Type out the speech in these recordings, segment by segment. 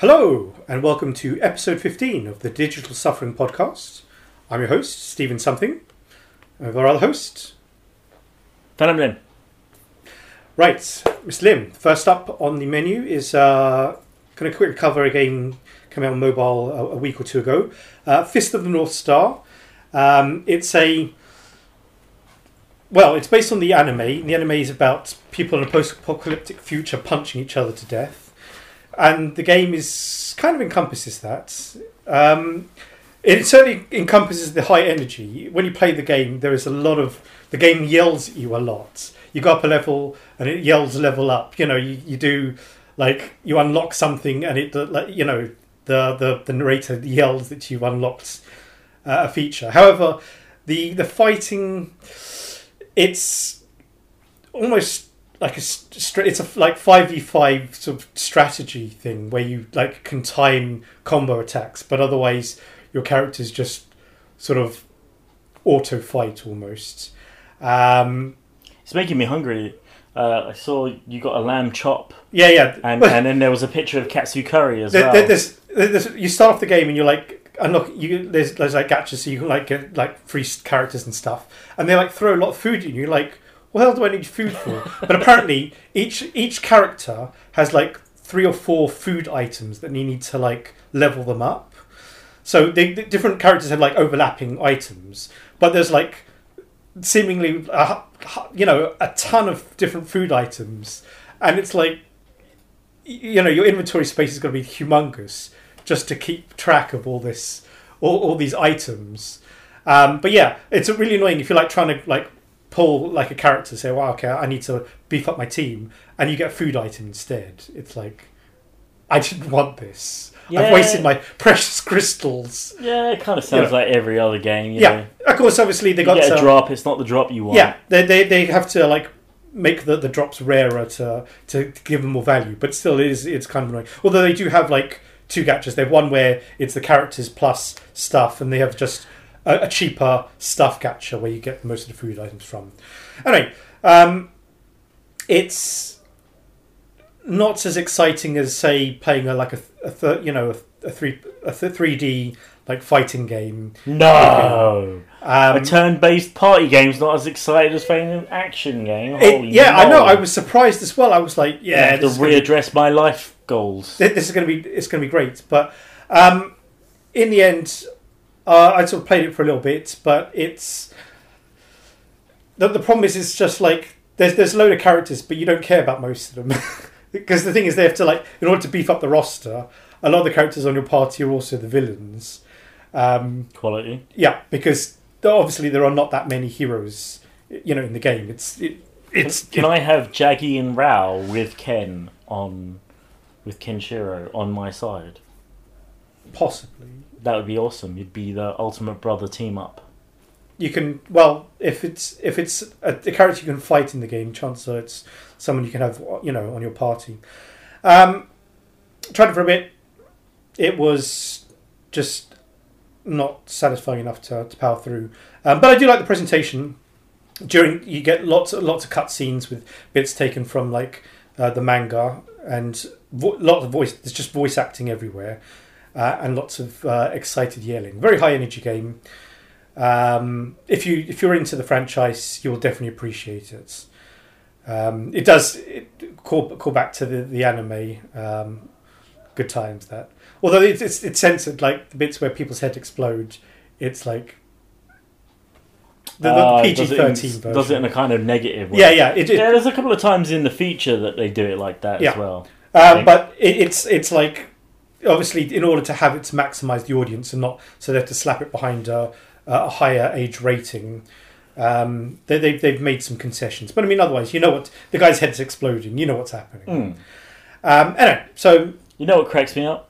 Hello, and welcome to episode 15 of the Digital Suffering Podcast. I'm your host, Stephen Something, with our other host. Phantom Lim. Right, Miss Lim, first up on the menu is uh, going to quickly cover a game coming out on mobile a, a week or two ago uh, Fist of the North Star. Um, it's a. Well, it's based on the anime. The anime is about people in a post apocalyptic future punching each other to death. And the game is kind of encompasses that. Um, it certainly encompasses the high energy. When you play the game, there is a lot of. The game yells at you a lot. You go up a level and it yells level up. You know, you, you do like you unlock something and it like you know the the, the narrator yells that you've unlocked uh, a feature. However, the the fighting it's almost like a stra- it's a like five v five sort of strategy thing where you like can time combo attacks, but otherwise your characters just sort of auto fight almost. Um, It's making me hungry. Uh, I saw you got a lamb chop, yeah, yeah. and, Well, and then there was a picture of katsu curry as there- well. there- there's, there's, you start off the game and you're like unlock you there's there's like gachas so you can like get like free characters and stuff and they like throw a lot of food at you you're like what the hell do I need food for? But apparently each each character has like three or four food items that you need to like level them up. So the, different characters have like overlapping items. But there's like seemingly a, you know a ton of different food items. And it's like you know your inventory space is going to be humongous just to keep track of all this all, all these items. Um, but yeah it's really annoying if you're like trying to like pull like a character say wow okay i need to beef up my team and you get a food item instead it's like i didn't want this i've wasted my precious crystals yeah, it kind of sounds Yeah. like every other game. You yeah know. of course obviously they you got get a drop. It's not the drop you want. yeah they, they, they have to like make the, the drops rarer to, to give them more value but still it is it's kind of annoying although they do have like two gachas they have one where it's the characters plus stuff and they have just a, a cheaper stuff gacha where you get most of the food items from anyway um, it's not as exciting as say playing a like a, a th- you know a, a three a th- 3d like fighting game No, um, a turn-based party game's not as exciting as playing an action game. It- yeah, I know. I was surprised as well. I was like, yeah, to this is, gonna be, readdress my life goals. this is going to be it's going to be great. But um, in the end, uh, I sort of played it for a little bit, but it's the, the problem is it's just like there's there's a load of characters, but you don't care about most of them because the thing is they have to like in order to beef up the roster. A lot of the characters on your party are also the villains. Um, Quality. yeah, because obviously there are not that many heroes, you know, in the game. It's it, it's Can I have Jagi and Raoh with Ken on, with Kenshiro on my side? possibly That would be awesome. You'd be the ultimate brother team up. you can well if it's if it's a, a character you can fight in the game chances are it's someone you can have you know on your party. Um tried it for a bit. It was just not satisfying enough to, to power through. Um, but i do like the presentation. During you get lots lots of cutscenes with bits taken from like uh, the manga and vo- lots of voice there's just voice acting everywhere uh, and lots of uh, excited yelling very high energy game um, if you if you're into the franchise, you'll definitely appreciate it. Um, it does it, call call back to the the anime. Um, good times that. Although it's, it's it's censored, like the bits where people's head explode. It's like the, the Uh, PG does it in- thirteen version. Does it in a kind of negative way? yeah, yeah, it, it, Yeah, there's a couple of times in the feature that they do it like that Yeah. as well. Um, but it, it's it's like obviously in order to have it to maximise the audience and not so they have to slap it behind a, a higher age rating. Um, they, they've they've made some concessions, but I mean otherwise you know what the guy's head's exploding. You know what's happening. Mm. Um, anyway, so You know what cracks me up?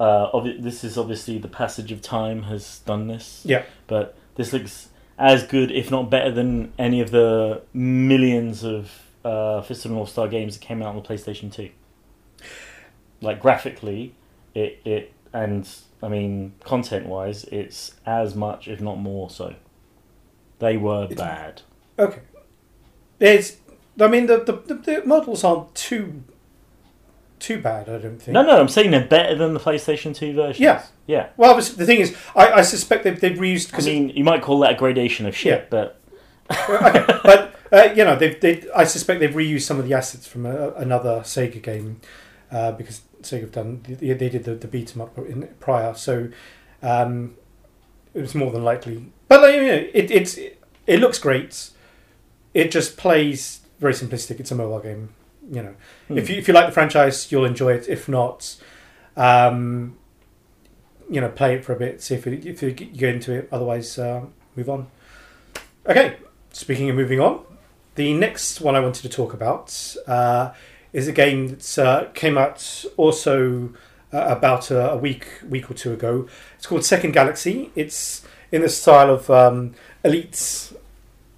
Uh, obvi- this is obviously the passage of time has done this. Yeah. But this looks as good, if not better, than any of the millions of uh, Fist of the North Star games that came out on the PlayStation 2. Like graphically, it, it and I mean content wise, it's as much, if not more so. They were It's- bad. okay, it's I mean the the, the, the models aren't too too bad. I don't think. No, no, I'm saying they're better than the PlayStation 2 versions. Yeah. Yeah. Well, obviously, the thing is, I, I suspect they've, they've reused I because mean, you might call that a gradation of shit, but okay, but uh, you know, they've, they I suspect they've reused some of the assets from a, another Sega game uh, because Sega have done they, they did the, the beat 'em up in prior, so um, it was more than likely. But like, you know, it it's it looks great. It just plays very simplistic. It's a mobile game. You know, hmm. if you if you like the franchise, you'll enjoy it. If not, um, you know, play it for a bit. See if, it, if you get into it. Otherwise, uh, move on. Okay, speaking of moving on, the next one I wanted to talk about uh, is a game that uh, came out also uh, about a, a week week or two ago. It's called Second Galaxy. It's in the style of um, Elite's.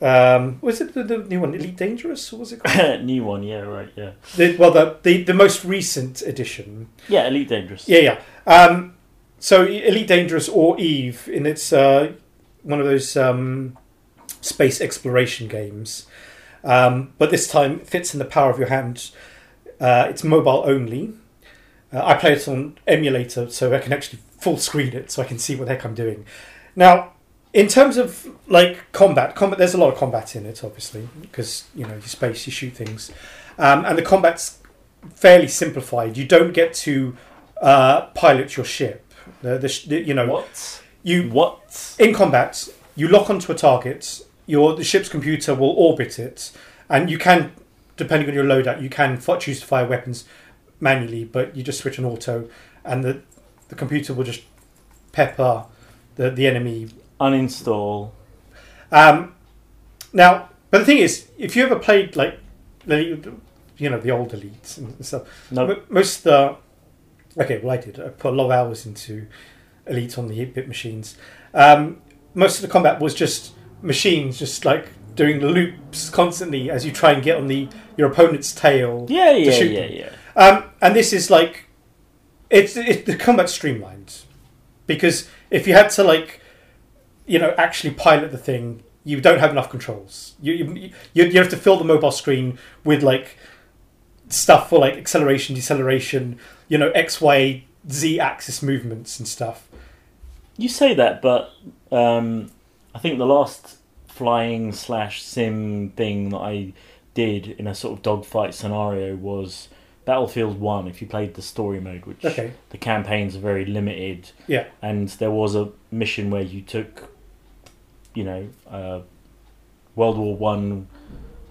Um, was it the, the new one, Elite Dangerous, or was it called? new one, yeah, right, yeah. the, well, the, the the most recent edition. Yeah, Elite Dangerous. Yeah, yeah. Um, so Elite Dangerous or Eve, in its uh, one of those um, space exploration games, um, but this time it fits in the power of your hand. Uh, it's mobile only. Uh, I play it on emulator, so I can actually full screen it, so I can see what the heck I'm doing. Now, in terms of like combat, combat there's a lot of combat in it, obviously, because you know you space, you shoot things, um, and the combat's fairly simplified. You don't get to uh, pilot your ship. The, the, the, you know What? you What? in combat you lock onto a target. Your the ship's computer will orbit it, and you can, depending on your loadout, you can choose to fire weapons manually, but you just switch on auto, and the the computer will just pepper the the enemy Uninstall. um, now, but the thing is, if you ever played like, the- you know, the old elites and stuff, No. mo- most of the okay, well, I did. I put a lot of hours into elite on the 8-bit machines. Um, most of the combat was just machines, just like doing loops constantly as you try and get on the your opponent's tail. Yeah, yeah, shoot yeah, them. yeah. Um, and this is like, it's it, the combat streamlined because if you had to like, you know, actually pilot the thing, you don't have enough controls. You you you, you have to fill the mobile screen with like stuff for like acceleration, deceleration, you know, X, Y, Z axis movements and stuff. You say that, but um, I think the last flying slash sim thing that I did in a sort of dogfight scenario was Battlefield One. If you played the story mode, which Okay. the campaigns are very limited, Yeah. and there was a mission where you took, you know, uh, World War One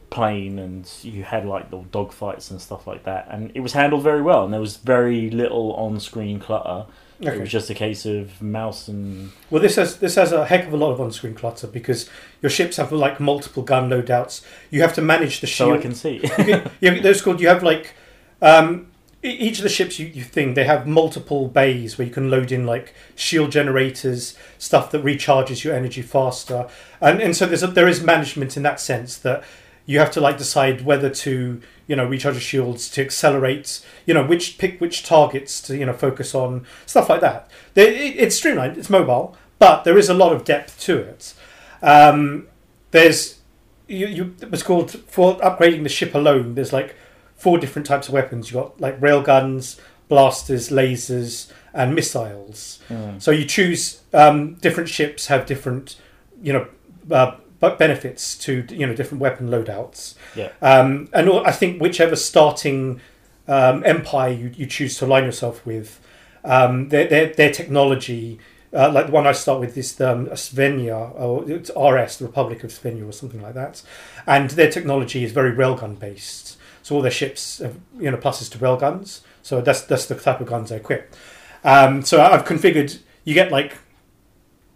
plane, and you had like the dogfights and stuff like that, and it was handled very well, and there was very little on-screen clutter. It was just a case of mouse and Well, this has this has a heck of a lot of on-screen clutter because your ships have like multiple gun loadouts. You have to manage the shield. so I can see. you can, yeah, those called. You have like um, each of the ships you, you think they have multiple bays where you can load in like shield generators, stuff that recharges your energy faster, and and so there's a, there is management in that sense that you have to like decide whether to you know recharge your shields to accelerate you know which pick which targets to you know focus on stuff like that. They, it, it's streamlined, it's mobile, but there is a lot of depth to it. Um, there's you, you it was called for upgrading the ship alone. There's like four different types of weapons. you've got like railguns, blasters, lasers, and missiles. Mm. So you choose um, different ships have different, you know, uh, but benefits to you know different weapon loadouts. Yeah. Um, and I think whichever starting um, empire you, you choose to align yourself with, um, their, their their technology. Uh, like the one I start with is um, Svenja, or it's RS, the Republic of Svenja, or something like that, and their technology is very railgun based. So all their ships have you know pluses to railguns. So that's that's the type of guns I equip. Um, so I've configured. You get like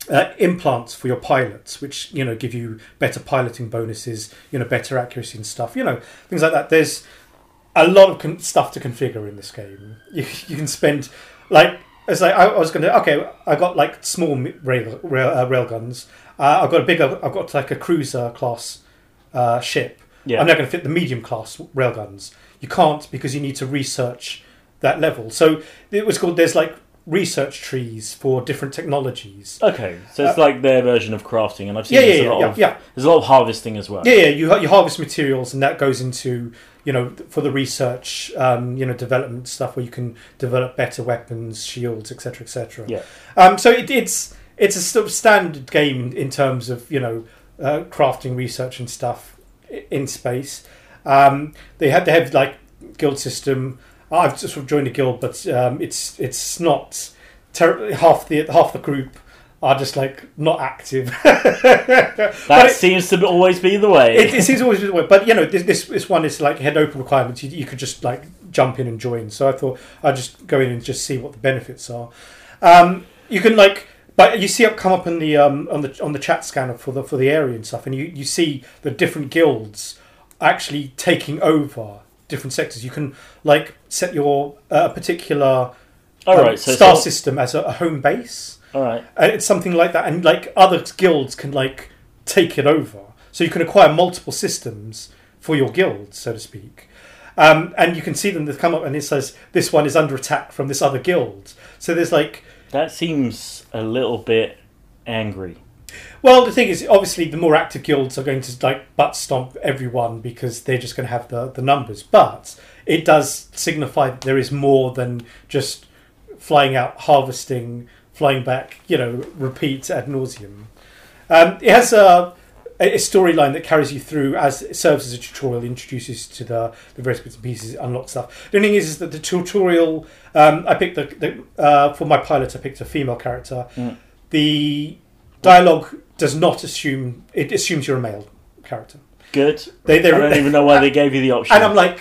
uh, implants for your pilots, which you know give you better piloting bonuses, you know better accuracy and stuff, you know things like that. There's a lot of con- stuff to configure in this game. You, you can spend like as like I, I was going to okay, I got like small rail rail, uh, railguns. Uh, I've got a bigger. I've got like a cruiser class uh, ship. Yeah. I'm not going to fit the medium class railguns. You can't because you need to research that level. So it was called. There's like research trees for different technologies. Okay, so it's like their version of crafting, and I've seen Uh, Yeah, there's yeah, a lot yeah, of yeah. there's a lot of harvesting as well. Yeah, yeah. You you harvest materials, and that goes into you know, for the research, um, you know, development stuff where you can develop better weapons, shields, etc., etc. Yeah. Um, so it, it's it's a sort of standard game in terms of you know uh, crafting, research, and stuff in space. Um, they have they have like guild system. I've just sort of joined a guild, but um, it's it's not ter- half the half the group are just like not active. That it, seems to always be the way. it, it seems always be the way. But you know, this, this this one is like had open requirements. You, you could just like jump in and join. So I thought I'd just go in and just see what the benefits are. Um, you can like, but you see it come up in the um, on the on the chat scanner for the for the area and stuff, and you you see the different guilds actually taking over different sectors. You can like set your uh, particular all um, right, so star system as a, a home base. all right. And it's something like that, and like other guilds can like take it over, so you can acquire multiple systems for your guild, so to speak. Um, and you can see them that come up, and it says this one is under attack from this other guild. So there's like, That seems a little bit angry. Well, the thing is, obviously, the more active guilds are going to like butt stomp everyone because they're just going to have the the numbers. But it does signify that there is more than just flying out, harvesting, flying back. You know, repeat ad nauseum. Um, it has a, a storyline that carries you through as it serves as a tutorial, introduces to the, the various bits and pieces, unlock stuff. The thing is, is that the tutorial, um, I picked the, the uh, for my pilot, I picked a female character. Mm. The dialogue does not assume it assumes you're a male character. Good. They, they, I don't even know why they gave you the option. and I'm like,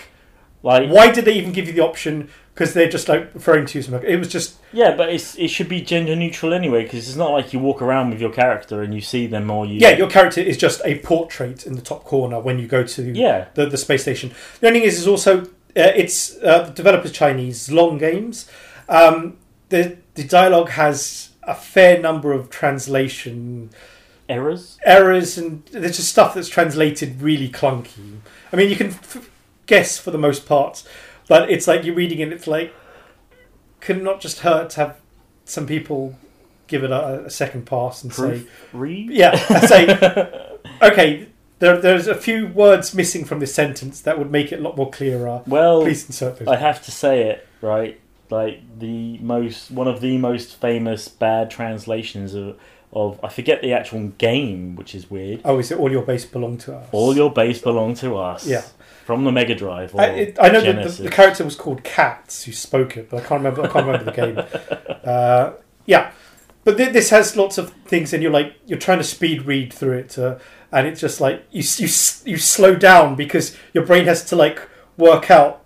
like, why did they even give you the option? Because they're just like referring to you as a male. It was just yeah, but it's it should be gender neutral anyway because it's not like you walk around with your character and you see them or you. yeah, your character is just a portrait in the top corner when you go to yeah. the, the space station. The only thing is, is also uh, it's uh, the developers Chinese long games. Um, the the dialogue has a fair number of translation errors. errors, and there's just stuff that's translated really clunky. I mean, you can f- guess for the most part, but it's like you're reading it. It's like could not just hurt to have some people give it a, a second pass and say, Read. yeah, say, okay. There, there's a few words missing from this sentence that would make it a lot more clearer. Well, Please insert those. I have to say it right. Like the most, one of the most famous bad translations of, of I forget the actual game, which is weird. oh, is it all your base belong to us? All your base belong to us. Yeah. From the Mega Drive. Or I, it, I know that the, the character was called Cats who spoke it, but I can't remember. I can't remember the game. Uh, yeah, but th- this has lots of things, and you're like you're trying to speed read through it, uh, and it's just like you you you slow down because your brain has to like work out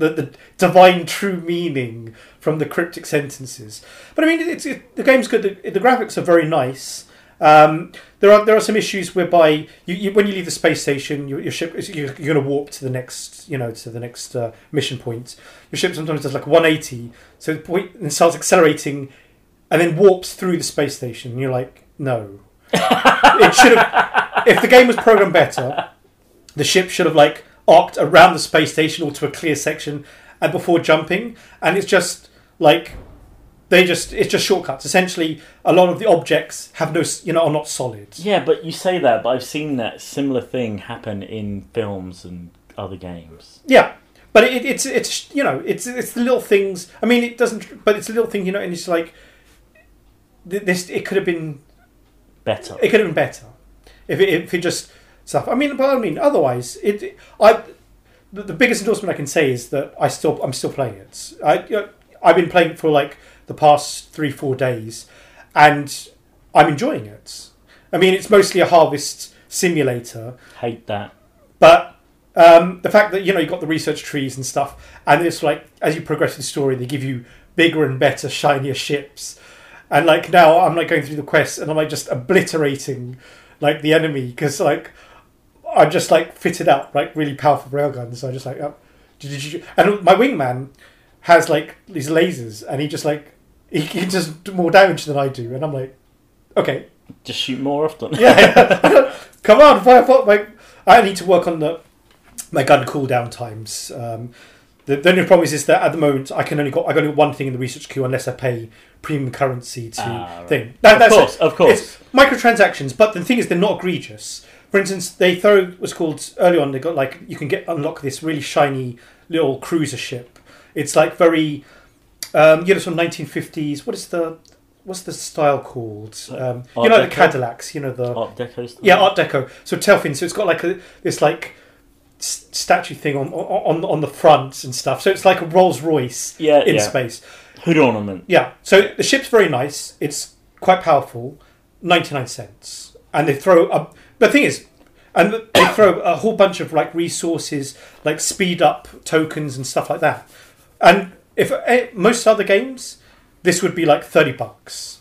the, the divine true meaning from the cryptic sentences. But I mean, it's it, the game's good. The, the graphics are very nice. Um, there are there are some issues whereby you, you when you leave the space station, your, your ship is you're, you're going to warp to the next you know to the next uh, mission point. Your ship sometimes does like 180, so it point- and starts accelerating, and then warps through the space station. And you're like, no, it should have. If the game was programmed better, the ship should have like arced around the space station or to a clear section, and before jumping. And it's just like they just it's just shortcuts. Essentially, a lot of the objects have no you know are not solid. Yeah, but you say that, but I've seen that similar thing happen in films and other games. Yeah, but it, it's it's you know it's it's the little things. I mean, it doesn't, but it's a little thing you know, and it's like this. It could have been Better. it could have been better if it, if it just stuff. I mean, but I mean, otherwise, it I the, the biggest endorsement I can say is that I still I'm still playing it. I I've been playing it for like the past three four days, and I'm enjoying it. I mean, it's mostly a harvest simulator. Hate that. But um, the fact that you know you've got the research trees and stuff, and it's like as you progress in the story, they give you bigger and better, shinier ships. And like now, I'm like going through the quests, and I'm like just obliterating like the enemy because like I'm just like fitted out like really powerful railguns. So I just like, oh, and my wingman has like these lasers, and he just like he, he does more damage than I do, and I'm like, okay, Just shoot more often. yeah, come on, fire, fire, like I need to work on the my gun cooldown times. Um, the, the only problem is, is that at the moment I can only got I got only one thing in the research queue unless I pay premium currency to Ah, right. thing. That, of that's course, it. of course. It's microtransactions, but the thing is they're not egregious for instance, they throw what's called early on. They got like you can get unlock this really shiny little cruiser ship. It's like very, um, you know, from 1950s. What is the what's the style called? Um, you know, the Cadillacs. You know the Art Deco stuff. yeah Art Deco. So Telfin. So it's got like a, this like s- statue thing on on on the front and stuff. So it's like a Rolls Royce yeah, in yeah. space. Hood ornament. Yeah. So the ship's very nice. It's quite powerful. Ninety nine cents, and they throw up. The thing is, and they throw a whole bunch of like resources, like speed up tokens and stuff like that. And if eh, most other games, this would be like thirty bucks.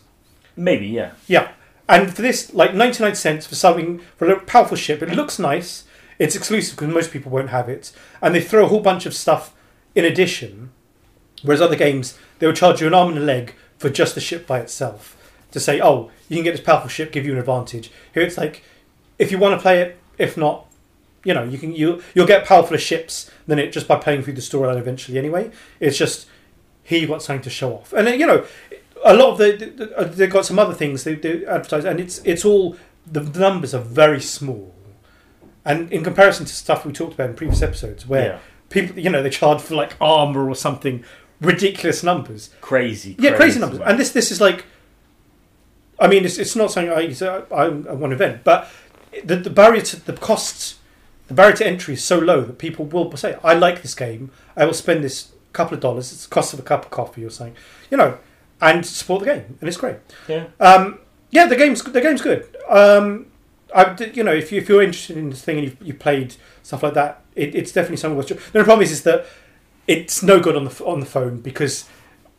Maybe, yeah. Yeah. And for this, like ninety nine cents for something for a powerful ship, it looks nice. It's exclusive because most people won't have it, and they throw a whole bunch of stuff in addition. Whereas other games, they would charge you an arm and a leg for just the ship by itself to say, "Oh, you can get this powerful ship, give you an advantage." Here, it's like, if you want to play it, if not, you know, you can you you'll get powerfuler ships than it just by playing through the storyline eventually. Anyway, it's just here you got something to show off, and then, you know, a lot of the, the uh, they've got some other things they, they advertise, and it's it's all the, numbers are very small, and in comparison to stuff we talked about in previous episodes, where yeah. people you know they charge for like armor or something ridiculous numbers, Crazy, yeah, crazy numbers, and this this is like, I mean, it's, it's not something I I, I want to invent, but the the barrier to the costs, the barrier to entry is so low that people will say, I like this game, I will spend this couple of dollars, it's the cost of a cup of coffee or something, you know, and support the game, and it's great. yeah. Um, yeah, the game's the game's good. Um, I, you know, if you if you're interested in this thing and you've, you played stuff like that, it, it's definitely something worth. The only problem is, is that it's no good on the on the phone because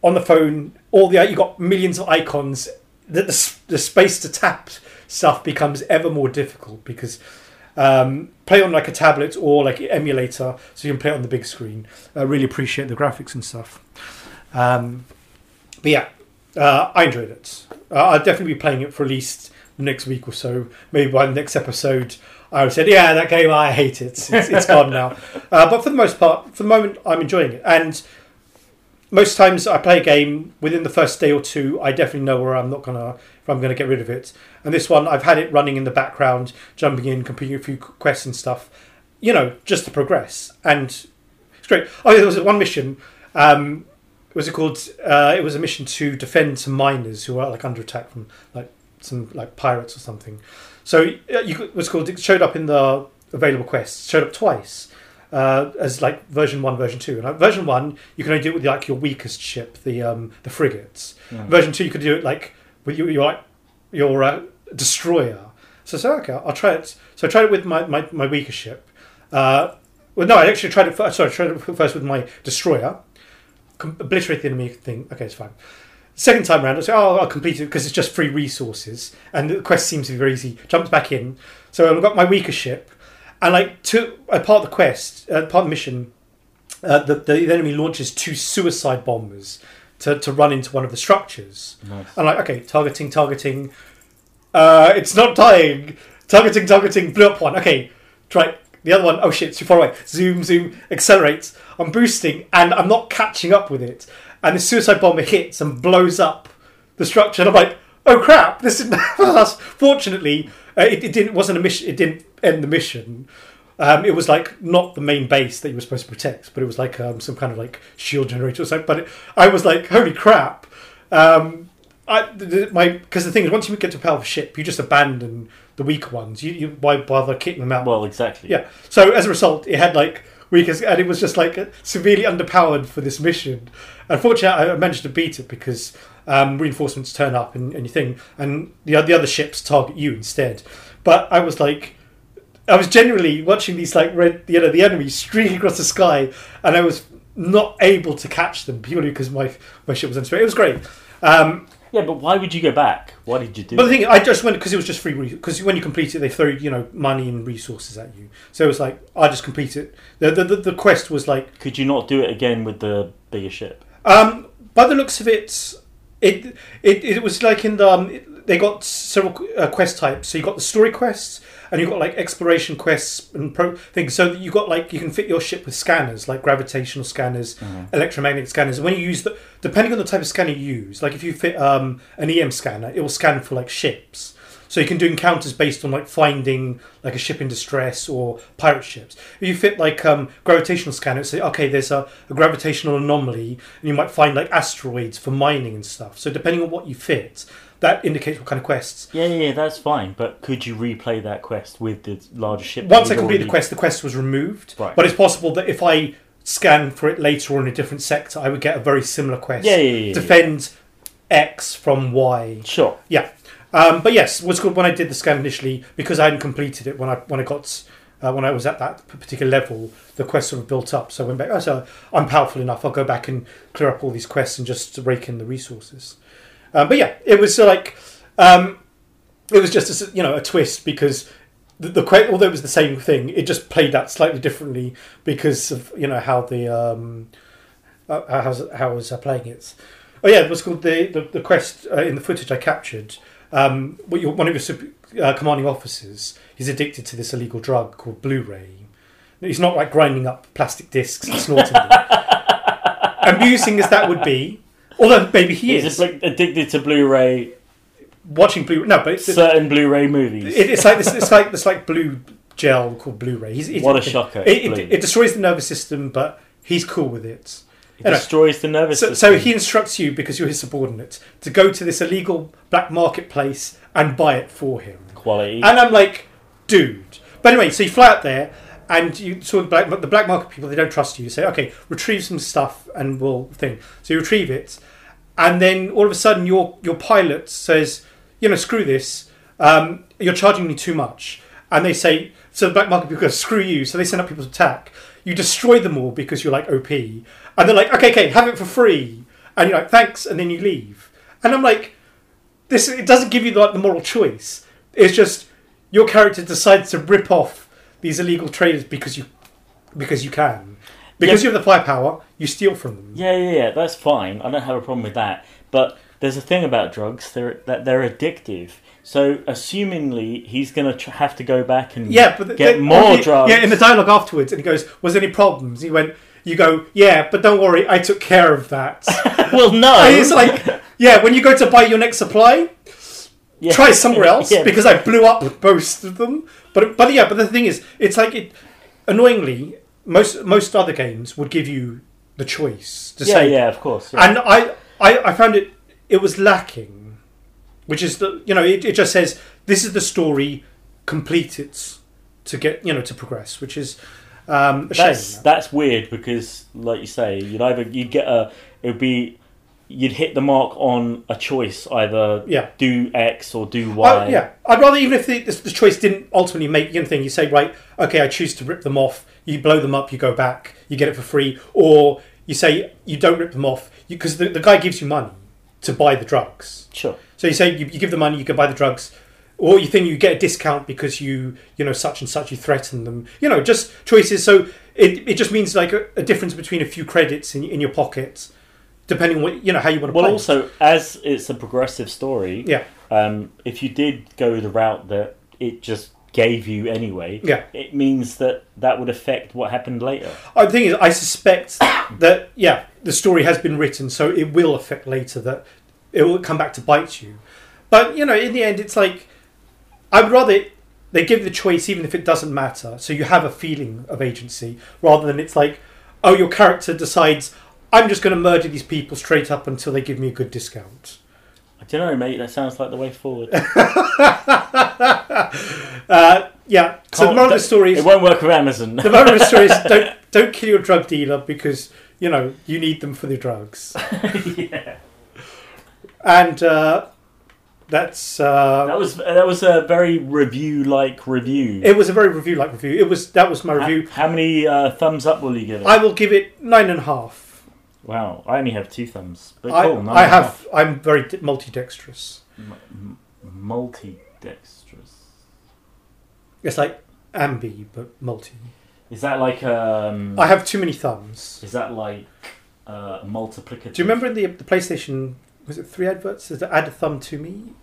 on the phone, all the you got millions of icons. That the the space to tap stuff becomes ever more difficult because um, play on like a tablet or like emulator, so you can play it on the big screen. I really appreciate the graphics and stuff. Um, but yeah, uh, I enjoyed it. Uh, I'll definitely be playing it for at least the next week or so. Maybe by the next episode, I would say, "Yeah, that game, I hate it. It's, it's gone now." Uh, but for the most part, for the moment, I'm enjoying it. And most times, I play a game within the first day or two. I definitely know where I'm not gonna, if I'm gonna get rid of it. And this one, I've had it running in the background, jumping in, completing a few quests and stuff. You know, just to progress. And it's great. Oh, there was one mission. Um, was it called? Uh, it was a mission to defend some miners who were like under attack from like some like pirates or something. So uh, you it was called. It showed up in the available quests. Showed up twice uh, as like version one, version two. And like, version one, you can only do it with like your weakest ship, the um, the frigates. Mm. Version two, you could do it like with your your your uh, destroyer. So I said, okay, I'll try it. So I tried it with my my, my weaker ship. Uh, well, no, I actually tried it. First, sorry, I tried it first with my destroyer. Com- obliterate the enemy thing. Okay, it's fine. Second time round, I said, "Oh, I'll complete it because it's just free resources, and the quest seems to be very easy." Jumps back in, so I've got my weaker ship, and like to a part of the quest, uh, part of the mission, uh, the, the enemy launches two suicide bombers to, to run into one of the structures. Nice. I'm like, okay, targeting, targeting. Uh, it's not dying. Targeting, targeting. Blew up one. Okay, try the other one. Oh shit, it's too far away. Zoom, zoom. Accelerates. I'm boosting, and I'm not catching up with it. And the suicide bomber hits and blows up the structure. And I'm like, oh crap! This is fortunately uh, it, it didn't wasn't a mission. It didn't end the mission. Um, it was like not the main base that you were supposed to protect, but it was like um, some kind of like shield generator or something. But it, I was like, holy crap! Um, I, my because the thing is, once you get to a powerful ship, you just abandon the weaker ones. You, you why bother kicking them out? Well, exactly. Yeah. So as a result, it had like weakest, and it was just like severely underpowered for this mission. Unfortunately, I managed to beat it because um, reinforcements turn up and, and you think, and the the other ships target you instead. But I was like. I was genuinely watching these like red, you know, the enemy streaking across the sky, and I was not able to catch them purely because my my ship was unstraight. It was great. Um, Yeah, but why would you go back? Why did you do but the thing, I just went because it was just free. Because when you complete it, they throw you know money and resources at you. So it was like I just complete it. The the, the, the quest was like Could you not do it again with the bigger ship? um, by the looks of it, it it, it was like in the um, it- they got several uh, quest types. So you got the story quests, and you've got like exploration quests and pro things. So that you got like you can fit your ship with scanners, like gravitational scanners, electromagnetic scanners. And when you use the depending on the type of scanner you use, like if you fit um, an EM scanner, it will scan for like ships. So you can do encounters based on like finding like a ship in distress or pirate ships. If you fit like um, gravitational scanner, say okay, there's a, a gravitational anomaly, and you might find like asteroids for mining and stuff. So depending on what you fit, that indicates what kind of quests. Yeah, yeah, yeah, that's fine. But could you replay that quest with the larger ship? that Once I completed already- the quest, the quest was removed. Right. But it's possible that if I scan for it later on in a different sector, I would get a very similar quest. Yeah, yeah, yeah, yeah. Defend X from Y. Sure. Yeah. Um, but yes, what's good when I did the scan initially because I hadn't completed it when I when I got uh, when I was at that particular level, the quest sort of built up. So I went back. Oh, so I'm powerful enough. I'll go back and clear up all these quests and just rake in the resources. Um, but yeah, it was uh, like um, it was just a, you know a twist because the, the although it was the same thing, it just played out slightly differently because of you know how the um, uh, how was uh, playing it. Oh yeah, it was called the the, the quest uh, in the footage I captured. Um, one of your uh, commanding officers, he's addicted to this illegal drug called Blu-ray. He's not like grinding up plastic discs and snorting them. Amusing as that would be, although maybe he He's is addicted to Blu-ray, watching Blu. No, but it's, it, certain Blu-ray movies. it's like this, it's like it's like blue gel called Blu-ray. He's, he's, What a it- shocker, It, it's it, blue. it destroys the nervous system, but he's cool with it. It destroys the nervous So, system. so he instructs you because you're his subordinate to go to this illegal black marketplace and buy it for him. quality. And I'm like, dude. But anyway, so you fly out there and you saw the black, the black market people. They don't trust you. You say, okay, retrieve some stuff and we'll thing. So you retrieve it, and then all of a sudden your your pilot says, you know, screw this. Um, you're charging me too much. And they say, so the black market people go, screw you. So they send up people to attack. You destroy them all because you're like OP. And they're like, okay, okay, have it for free. And you're like, thanks. And then you leave. And I'm like, this it doesn't give you like the moral choice. It's just your character decides to rip off these illegal traders because you because you can. Because you have the firepower, you steal from them. Yeah, yeah, yeah. That's fine. I don't have a problem with that. But there's a thing about drugs; they're that they're addictive. So, assumingly, he's going to tr- have to go back and Yeah, but the- get the- more yeah, drugs. Yeah, in the dialogue afterwards, and he goes, "Was there any problems?" He went, "You go, yeah, but don't worry, I took care of that." well, no, And it's like, yeah, when you go to buy your next supply, Yeah. try somewhere else Yeah. because I blew up most of them. But but yeah, but the thing is, it's like it. Annoyingly, most most other games would give you the choice to yeah, say, yeah, of course. Yeah. and I, I I found it it was lacking, which is the you know it, it just says this is the story, complete it to get you know to progress, which is um, a that's shame. that's weird because, like you say, you'd either you'd get a it would be you'd hit the mark on a choice either Yeah. do X or do uh, Y. Oh, yeah, I'd rather even if the, the, the choice didn't ultimately make anything, you say right, okay, I choose to rip them off. You blow them up, you go back, you get it for free, or you say you don't rip them off because the, the guy gives you money to buy the drugs. Sure. So you say you, you give the money, you can buy the drugs, or you think you get a discount because you you know such and such you threaten them. You know, just choices. So it, it just means like a, a difference between a few credits in, in your pocket, depending on what you know how you want to Well, play. it. also as it's a progressive story, yeah, um, if you did go the route that it just gave you anyway, yeah. it means that that would affect what happened later. Uh, The thing is, I suspect that yeah, the story has been written, so it will affect later. That it will come back to bite you. But you know, in the end, it's like I would rather they give the choice, even if it doesn't matter. So you have a feeling of agency, rather than it's like, oh, your character decides I'm just going to murder these people straight up until they give me a good discount. I don't know, mate. That sounds like the way forward. Uh, yeah. So the moral of the story is it won't work with Amazon. the moral of the story is don't don't kill your drug dealer because you know you need them for the drugs. yeah. and uh, that's uh, That was that was a very review like review. it was a very review like review. It was that was my How- review. How, many uh, thumbs up will you give it? I will give it nine and a half. Wow, I only have two thumbs. But I, cool, I have I'm very di- multi-dexterous. M- multi-dexterous. It's like ambi but multi. Is that like um? I have too many thumbs. Is that like uh, multiplicative? Do you remember in the the PlayStation was it three adverts? Is it add a thumb to me?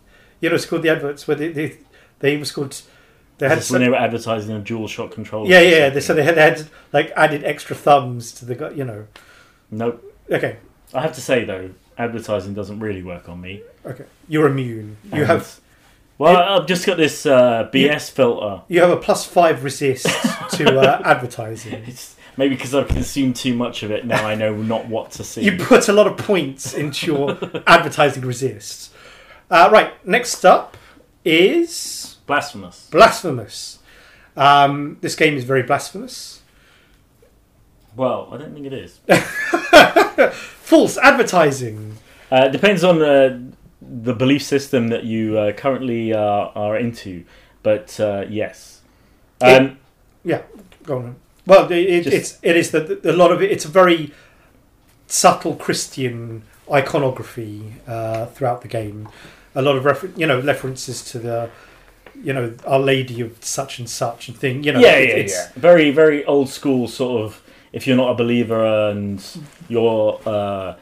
You know, it's called the adverts where they they, they was called they had this when they were advertising a DualShock controller? yeah yeah they, so they had, they had like added extra thumbs to the you know Nope. Okay I have to say though, advertising doesn't really work on me. okay you're immune you And have Well, I've just got this uh, BS filter. You have a plus five resist to uh, advertising. It's maybe because I've consumed too much of it. Now I know not what to see. You put a lot of points into your advertising resist. Uh, right, next up is Blasphemous. Blasphemous. Um, this game is very blasphemous. Well, I don't think it is. False advertising. Uh, it depends on uh, the belief system that you uh, currently uh, are into, but uh, yes. Um, Go on. Well, it, it, Just- it's it is the, a lot of it. It's a very subtle Christian iconography uh, throughout the game. A lot of refer- you know references to the you know Our Lady of such and such and thing. You know, yeah, it- yeah, it's, yeah. Very, very old school sort of. If you're not a believer and you're, uh,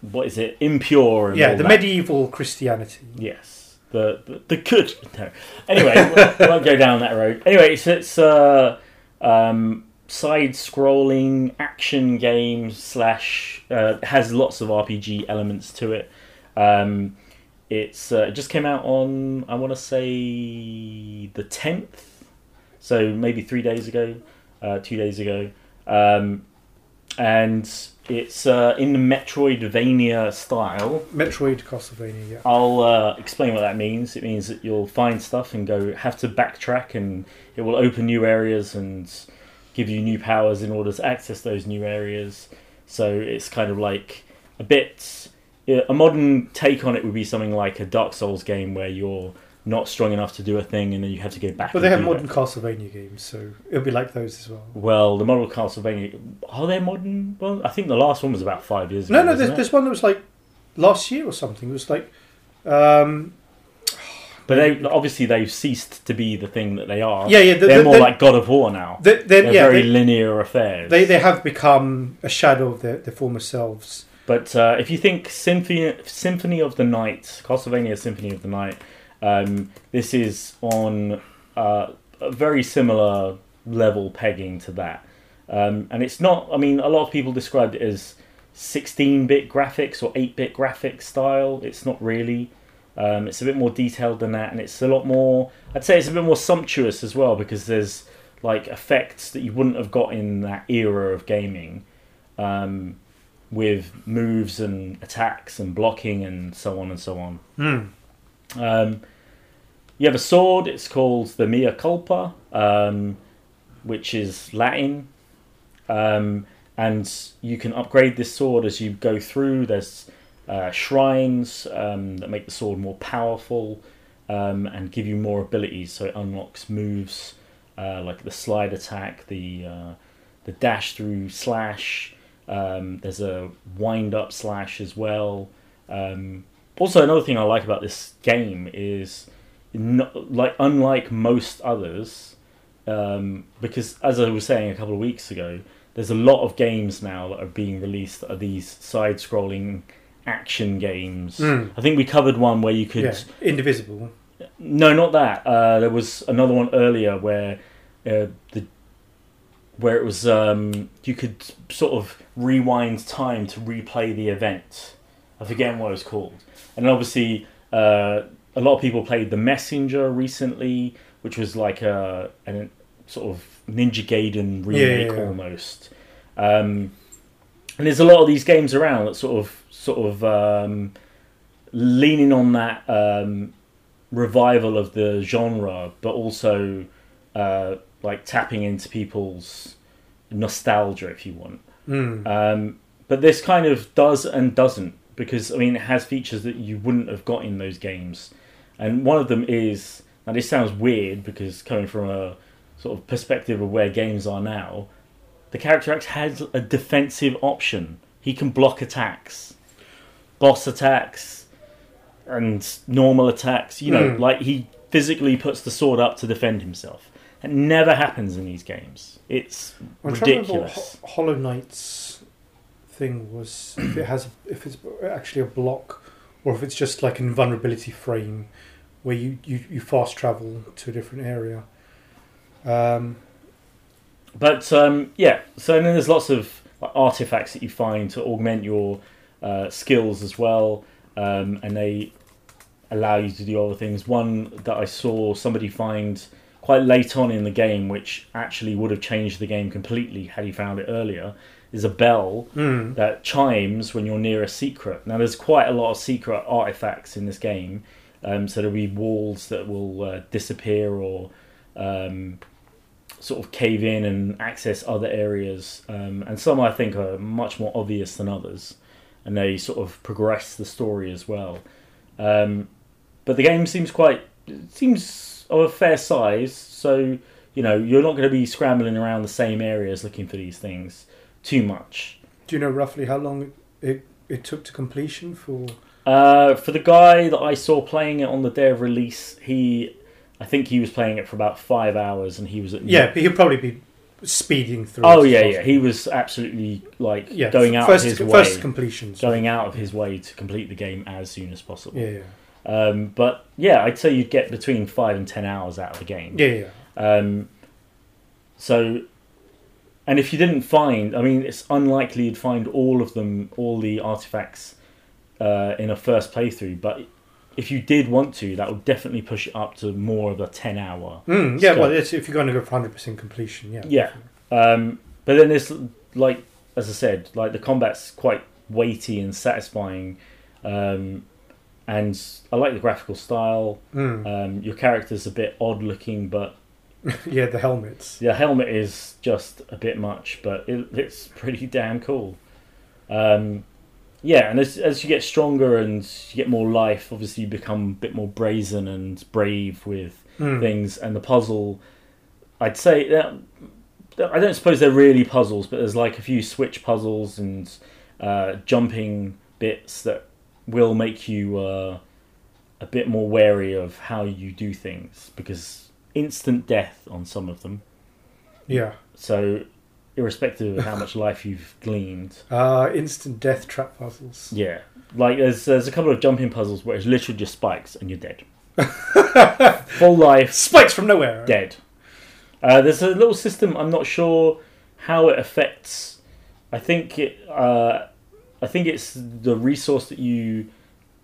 what is it, impure? And yeah, the that. medieval Christianity. Yes, the the, the good. No. Anyway, we won't go down that road. Anyway, it's it's uh, um, side-scrolling action game slash uh, has lots of RPG elements to it. Um, it's uh, it just came out on I want to say the tenth, so maybe three days ago, uh, two days ago, um, and it's uh, in the Metroidvania style. Metroid, Castlevania. Yeah. I'll uh, explain what that means. It means that you'll find stuff and go have to backtrack, and it will open new areas and give you new powers in order to access those new areas. So it's kind of like a bit. A modern take on it would be something like a Dark Souls game where you're not strong enough to do a thing, and then you have to go back. But they have modern that. Castlevania games, so it'll be like those as well. Well, the modern Castlevania are they modern? Well, I think the last one was about five years No, ago. no, there's, there's one that was like last year or something. It was like, um, But they obviously they've ceased to be the thing that they are. yeah, yeah. The, They're the, more the- like God of War now. the- the- They're yeah, very they, linear affairs. they they have become a shadow of their, their former selves. But uh, if you think Symphony, Symphony of the Night, Castlevania Symphony of the Night, um, this is on uh, a very similar level pegging to that. Um, and it's not, I mean, a lot of people described it as 16 bit graphics or 8 bit graphics style. It's not really. Um, it's a bit more detailed than that, and it's a lot more, I'd say it's a bit more sumptuous as well because there's like effects that you wouldn't have got in that era of gaming. Um, with moves and attacks and blocking and so on and so on. Hmm. Um, you have a sword. It's called the Mea Culpa, um, which is Latin, um, and you can upgrade this sword as you go through. There's uh, shrines um, that make the sword more powerful um, and give you more abilities. So it unlocks moves uh, like the slide attack, the uh, the dash through slash. Um, there's a wind up slash as well. Um, also, another thing I like about this game is, no, like unlike most others, um, because as I was saying a couple of weeks ago, there's a lot of games now that are being released that are these side-scrolling action games. Mm. I think we covered one where you could Yeah, Indivisible. no, not that. Uh, there was another one earlier where uh, the where it was um, you could sort of rewind time to replay the event. I forget what it was called. And obviously, uh, a lot of people played the Messenger recently, which was like a, a sort of Ninja Gaiden remake Yeah, yeah, yeah. almost. Um, and there's a lot of these games around that sort of sort of um, leaning on that um, revival of the genre, but also uh, like tapping into people's nostalgia, if you want. Mm. Um, but this kind of does and doesn't because I mean it has features that you wouldn't have got in those games, and one of them is now this sounds weird because coming from a sort of perspective of where games are now, the character X has a defensive option. He can block attacks, boss attacks, and normal attacks. You know, Hmm. like he physically puts the sword up to defend himself. It never happens in these games. It's I'm ridiculous. Ho- Hollow Knight's thing was. if it has, if it's actually a block, or if it's just like an invulnerability frame, where you, you, you fast travel to a different area. Um, But um, yeah, so then there's lots of like, artifacts that you find to augment your uh, skills as well, um, and they allow you to do other things. One that I saw somebody find quite late on in the game, which actually would have changed the game completely had he found it earlier, is a bell Mm. that chimes when you're near a secret. Now, there's quite a lot of secret artifacts in this game. Um, so there'll be walls that will uh, disappear or um, sort of cave in and access other areas. Um, and some I think are much more obvious than others. And they sort of progress the story as well. Um, but the game seems quite it seems of a fair size, so you know you're not going to be scrambling around the same areas looking for these things too much. Do you know roughly how long it, it took to completion for? Uh, for the guy that I saw playing it on the day of release, he, I think he was playing it for about five hours, and he was at Yeah, but he'll probably be speeding through. Oh yeah, yeah. He was absolutely like Yeah, going out first, of his first way, completions. going out of his way to complete the game as soon as possible. Yeah, yeah, Um, but yeah, I'd say you'd get between five and ten hours out of the game. yeah, yeah. Um, so, and if you didn't find, I mean, it's unlikely you'd find all of them, all the artifacts uh, in a first playthrough. But if you did want to, that would definitely push it up to more of a ten-hour. Mm, yeah, Scope. well, it's, if you're going to go for hundred percent completion, yeah, Yeah. Um, but then there's like, as I said, like the combat's quite weighty and satisfying. Um, and I like the graphical style. Mm. Um, your character's a bit odd looking, but yeah, the helmets. The helmet is just a bit much, but it, it's pretty damn cool. Um, yeah, and as, as you get stronger and you get more life, obviously you become a bit more brazen and brave with Mm. things. And the puzzle, I'd say that I don't suppose they're really puzzles, but there's like a few switch puzzles and uh, jumping bits that will make you uh, a bit more wary of how you do things because instant death on some of them. Yeah, So, irrespective of how much life you've gleaned, uh, instant death trap puzzles. yeah, like there's there's a couple of jumping puzzles where it's literally just spikes and you're dead. Full life, Spikes from nowhere. dead. Uh, there's a little system. I'm not sure how it affects. I think it. Uh, I think it's the resource that you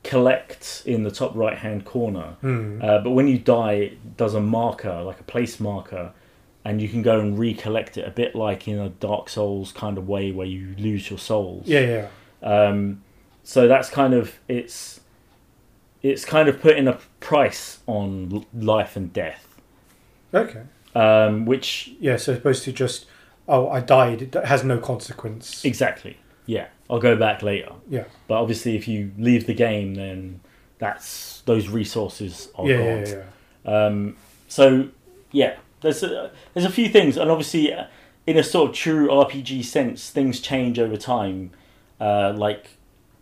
collect in the top right hand corner. Mm. Uh, but when you die, it does a marker, like a place marker, and you can go and recollect it a bit like in a Dark Souls kind of way where you lose your souls. yeah, yeah. Um, so that's kind of it's it's kind of putting a price on l- life and death, Okay. um, which Yeah, so opposed to just, oh, I died. It has no consequence. exactly, yeah, I'll go back later. Yeah. But obviously, if you leave the game, then that's those resources are yeah, gone. yeah, yeah. Um, so yeah, there's a, there's a few things, and obviously, uh, in a sort of true RPG sense, things change over time. Uh, like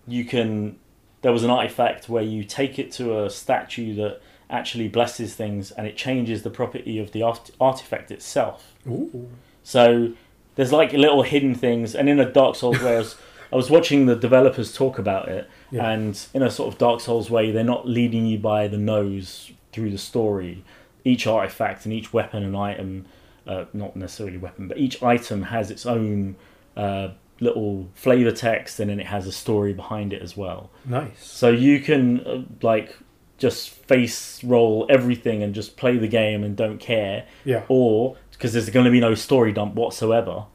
you can, there was an artifact where you take it to a statue that actually blesses things, and it changes the property of the art- artifact itself. Ooh. So there's like little hidden things, and in a Dark Souls way, I was, I was watching the developers talk about it, Yeah. and in a sort of Dark Souls way, they're not leading you by the nose through the story. Each artifact and each weapon and item, uh, not necessarily weapon, but each item has its own uh, little flavor text, and then it has a story behind it as well. Nice. So you can uh, like just face roll everything and just play the game and don't care, Yeah. or because there's going to be no story dump whatsoever.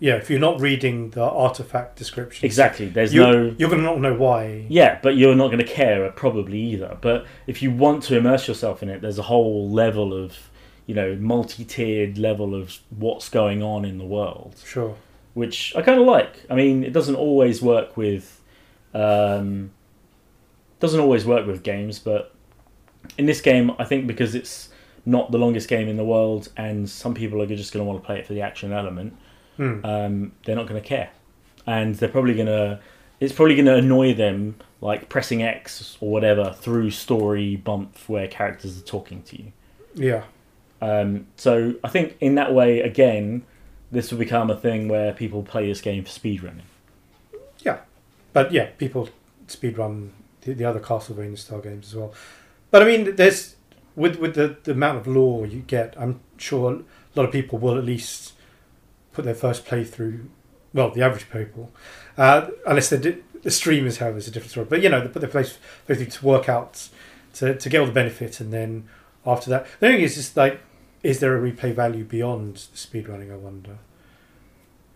Yeah, if you're not reading the artifact description. Exactly. There's You, no. You're going to not know why. Yeah, but you're not going to care probably either. But if you want to immerse yourself in it, there's a whole level of, you know, multi-tiered level of what's going on in the world, Sure. which I kind of like. I mean, it doesn't always work with, um, doesn't always work with games, but in this game, I think because it's not the longest game in the world, and some people are just going to want to play it for the action element. Hmm. um, they're not going to care, and they're probably going to. It's probably going to annoy them, like pressing X or whatever through story bump where characters are talking to you. Yeah. Um, so I think in that way, again, this will become a thing where people play this game for speedrunning. Yeah, but yeah, people speedrun the, the other Castlevania style games as well. But I mean, there's with with the, the amount of lore you get, I'm sure a lot of people will at least put their first playthrough. Well, the average people, uh, unless they're di- the streamers, however, is a different story. But you know, they put their place playthrough to work out to to get all the benefit, and then after that, the thing is just like, is there a replay value beyond speedrunning? I wonder.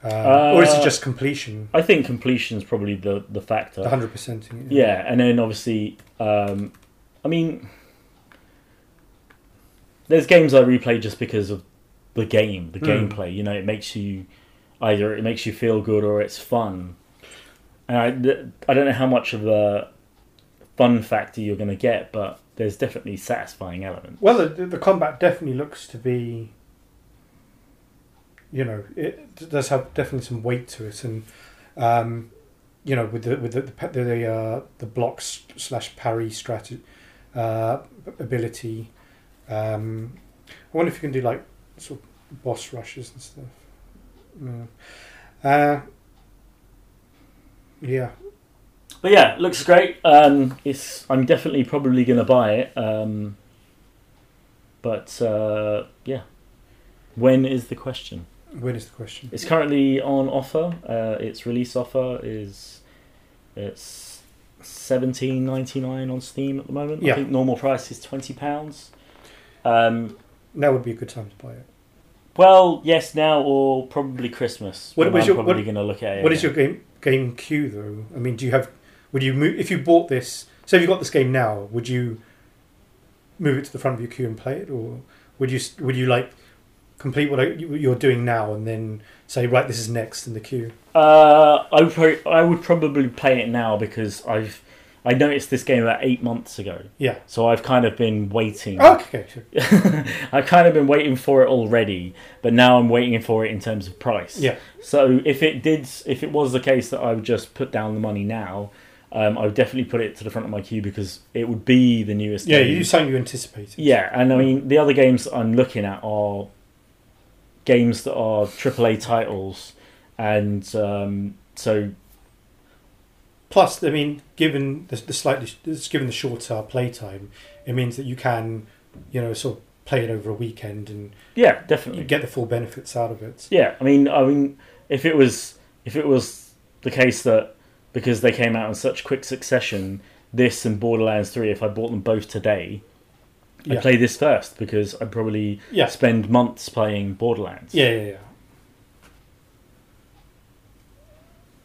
Um, or is it Uh, just completion? I think completion is probably the the factor. Hundred percent. Yeah, and then obviously, um, I mean, there's games I replay just because of the game, the Mm. gameplay. You know, it makes you either it makes you feel good or it's fun. And I, th- I don't know how much of a fun factor you're going to get, but there's definitely satisfying elements. Well, the, the combat definitely looks to be. You know, it does have definitely some weight to it, and um, you know, with the with the the the, uh, the blocks slash parry strategy uh, ability. Um, I wonder if you can do like sort of boss rushes and stuff. No. Uh, yeah, But yeah, looks great. Um, it's I'm definitely probably going to buy it. Um, but uh, yeah, when is the question? when is the question? It's currently on offer. Uh, its release offer is it's seventeen ninety nine on Steam at the moment. Yeah. I think normal price is twenty pounds. Um, Now would be a good time to buy it. well, yes, now or probably Christmas. What was I'm your- probably going to look at it. What is your game game queue though? I mean, do you have? Would you move if you bought this? So if you got this game now, would you move it to the front of your queue and play it, or would you would you like complete what you- you're doing now and then say right, this is next in the queue? Uh, I would pro- I would probably play it now because I've I noticed this game about eight months ago, Yeah. so I've kind of been waiting. Oh, okay. Sure. I've kind of been waiting for it already, but now I'm waiting for it in terms of price. Yeah. So if it did, if it was the case that I would just put down the money now, um, I would definitely put it to the front of my queue because it would be the newest. Yeah. game. You something you anticipated. Yeah, and I mean the other games I'm looking at are games that are AAA titles, and um, so Plus, I mean, given the, the slightly given the shorter playtime, it means that you can, you know, sort of play it over a weekend and yeah, definitely. get the full benefits out of it. Yeah, I mean, I mean, if it was if it was the case that because they came out in such quick succession, this and Borderlands Three, if I bought them both today, I'd Yeah. play this first because I'd probably Yeah. spend months playing Borderlands. Yeah, yeah,